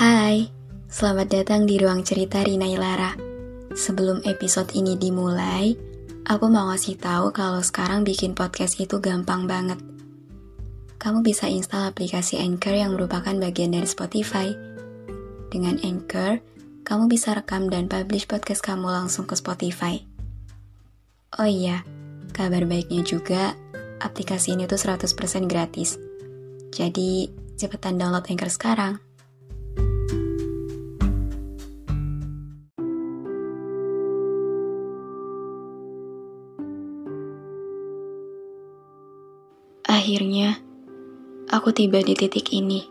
Hai, selamat datang di ruang cerita Rina Ilara. Sebelum episode ini dimulai, aku mau ngasih tahu kalau sekarang bikin podcast itu gampang banget. Kamu bisa install aplikasi Anchor yang merupakan bagian dari Spotify. Dengan Anchor, kamu bisa rekam dan publish podcast kamu langsung ke Spotify. Oh iya, kabar baiknya juga, aplikasi ini tuh 100% gratis. Jadi, cepetan download Anchor sekarang. Akhirnya, aku tiba di titik ini.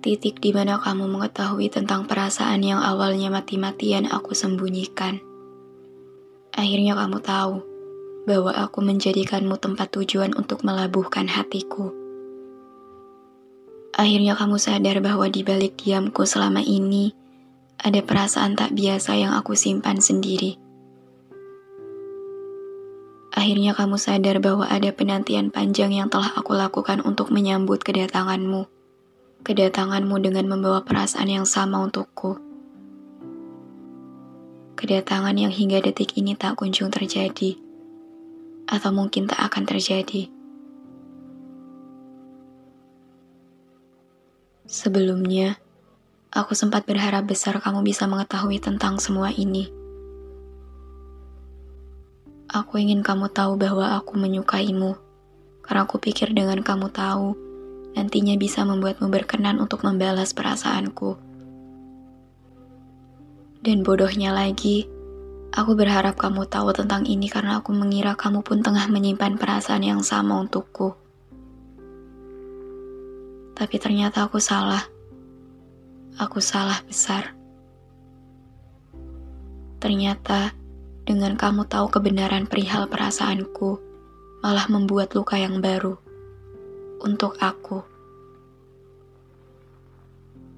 Titik di mana kamu mengetahui tentang perasaan yang awalnya mati-matian aku sembunyikan. Akhirnya kamu tahu bahwa aku menjadikanmu tempat tujuan untuk melabuhkan hatiku. Akhirnya kamu sadar bahwa di balik diamku selama ini, ada perasaan tak biasa yang aku simpan sendiri. Akhirnya kamu sadar bahwa ada penantian panjang yang telah aku lakukan untuk menyambut kedatanganmu. Kedatanganmu dengan membawa perasaan yang sama untukku. Kedatangan yang hingga detik ini tak kunjung terjadi. Atau mungkin tak akan terjadi. Sebelumnya, aku sempat berharap besar kamu bisa mengetahui tentang semua ini. Aku ingin kamu tahu bahwa aku menyukaimu, karena aku pikir dengan kamu tahu, nantinya bisa membuatmu berkenan untuk membalas perasaanku. Dan bodohnya lagi, aku berharap kamu tahu tentang ini karena aku mengira kamu pun tengah menyimpan perasaan yang sama untukku. Tapi ternyata aku salah. Aku salah besar. Ternyata, dengan kamu tahu kebenaran perihal perasaanku, malah membuat luka yang baru untuk aku.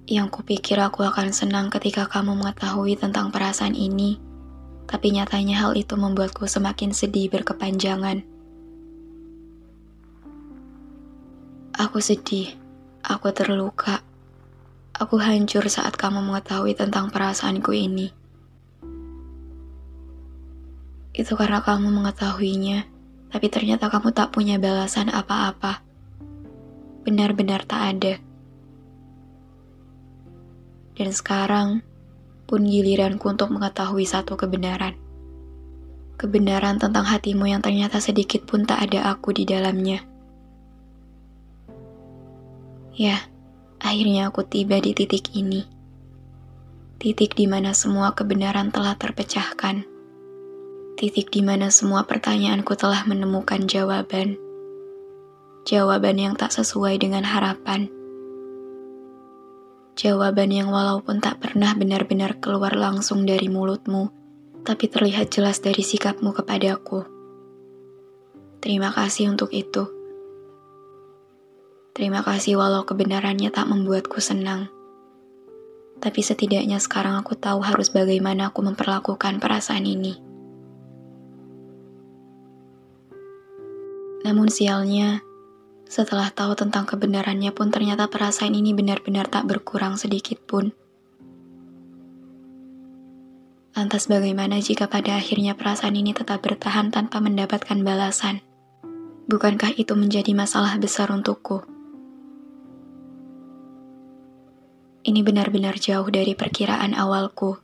Yang kupikir aku akan senang ketika kamu mengetahui tentang perasaan ini, tapi nyatanya hal itu membuatku semakin sedih berkepanjangan. Aku sedih, aku terluka, aku hancur saat kamu mengetahui tentang perasaanku ini. Itu karena kamu mengetahuinya, tapi ternyata kamu tak punya balasan apa-apa. Benar-benar tak ada. Dan sekarang pun giliranku untuk mengetahui satu kebenaran. Kebenaran tentang hatimu yang ternyata sedikit pun tak ada aku di dalamnya. Ya, akhirnya aku tiba di titik ini. Titik di mana semua kebenaran telah terpecahkan. Titik di mana semua pertanyaanku telah menemukan jawaban. Jawaban yang tak sesuai dengan harapan. Jawaban yang walaupun tak pernah benar-benar keluar langsung dari mulutmu, tapi terlihat jelas dari sikapmu kepadaku. Terima kasih untuk itu. Terima kasih walau kebenarannya tak membuatku senang. Tapi setidaknya sekarang aku tahu harus bagaimana aku memperlakukan perasaan ini. Namun sialnya, setelah tahu tentang kebenarannya pun ternyata perasaan ini benar-benar tak berkurang sedikit pun. Lantas bagaimana jika pada akhirnya perasaan ini tetap bertahan tanpa mendapatkan balasan? Bukankah itu menjadi masalah besar untukku? Ini benar-benar jauh dari perkiraan awalku.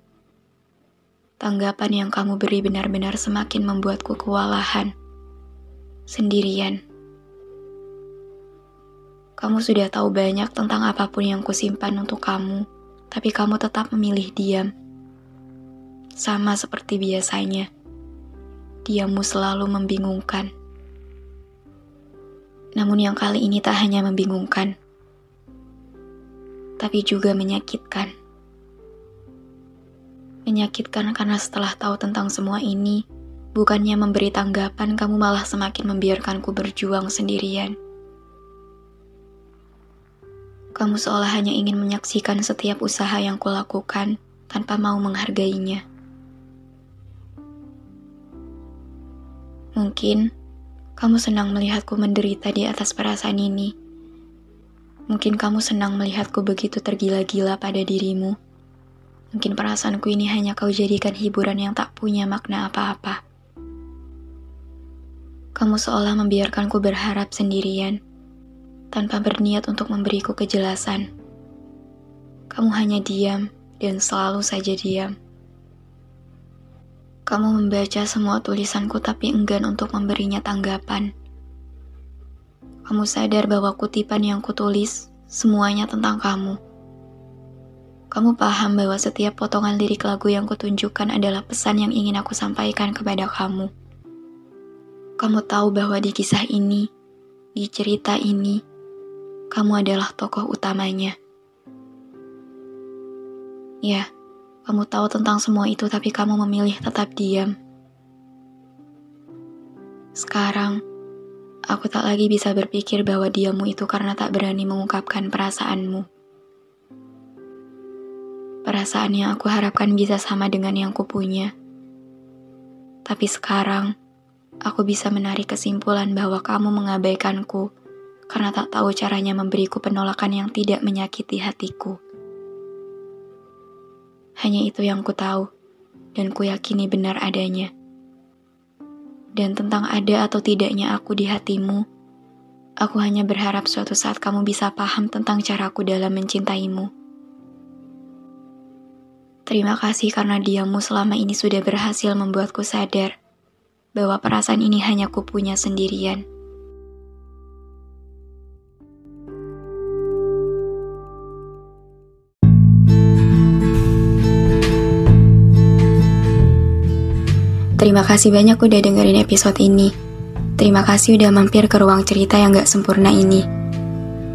Tanggapan yang kamu beri benar-benar semakin membuatku kewalahan sendirian. Kamu sudah tahu banyak tentang apa pun yang kusimpan untuk kamu, tapi kamu tetap memilih diam. sama seperti biasanya. Diammu selalu membingungkan. Namun yang kali ini tak hanya membingungkan, tapi juga menyakitkan. Menyakitkan karena setelah tahu tentang semua ini, bukannya memberi tanggapan, kamu malah semakin membiarkanku berjuang sendirian. Kamu seolah hanya ingin menyaksikan setiap usaha yang kulakukan tanpa mau menghargainya. Mungkin kamu senang melihatku menderita di atas perasaan ini. Mungkin kamu senang melihatku begitu tergila-gila pada dirimu. Mungkin perasaanku ini hanya kau jadikan hiburan yang tak punya makna apa-apa. Kamu seolah membiarkanku berharap sendirian tanpa berniat untuk memberiku kejelasan. Kamu hanya diam dan selalu saja diam. Kamu membaca semua tulisanku tapi enggan untuk memberinya tanggapan. Kamu sadar bahwa kutipan yang kutulis semuanya tentang kamu. Kamu paham bahwa setiap potongan lirik lagu yang kutunjukkan adalah pesan yang ingin aku sampaikan kepada kamu. Kamu tahu bahwa di kisah ini, di cerita ini, kamu adalah tokoh utamanya. Ya, kamu tahu tentang semua itu, tapi kamu memilih tetap diam. Sekarang, aku tak lagi bisa berpikir bahwa diammu itu karena tak berani mengungkapkan perasaanmu. Perasaan yang aku harapkan bisa sama dengan yang kupunya. Tapi sekarang, aku bisa menarik kesimpulan bahwa kamu mengabaikanku karena tak tahu caranya memberiku penolakan yang tidak menyakiti hatiku. Hanya itu yang ku tahu, dan ku yakini benar adanya. Dan tentang ada atau tidaknya aku di hatimu, aku hanya berharap suatu saat kamu bisa paham tentang caraku dalam mencintaimu. Terima kasih karena diamu selama ini sudah berhasil membuatku sadar bahwa perasaan ini hanya kupunya sendirian. Terima kasih banyak udah dengerin episode ini. Terima kasih udah mampir ke ruang cerita yang gak sempurna ini.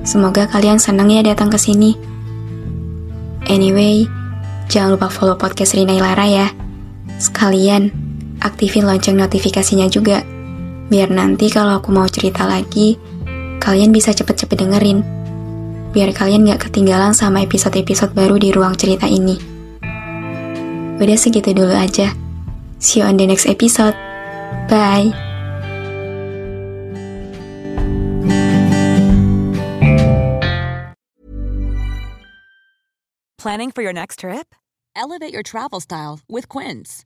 Semoga kalian senang ya datang ke sini. Anyway, jangan lupa follow podcast Rina Ilara ya. Sekalian, aktifin lonceng notifikasinya juga. Biar nanti kalau aku mau cerita lagi, kalian bisa cepet-cepet dengerin. Biar kalian gak ketinggalan sama episode-episode baru di ruang cerita ini. Udah segitu dulu aja. See you on the next episode. Bye. Planning for your next trip? Elevate your travel style with Quince.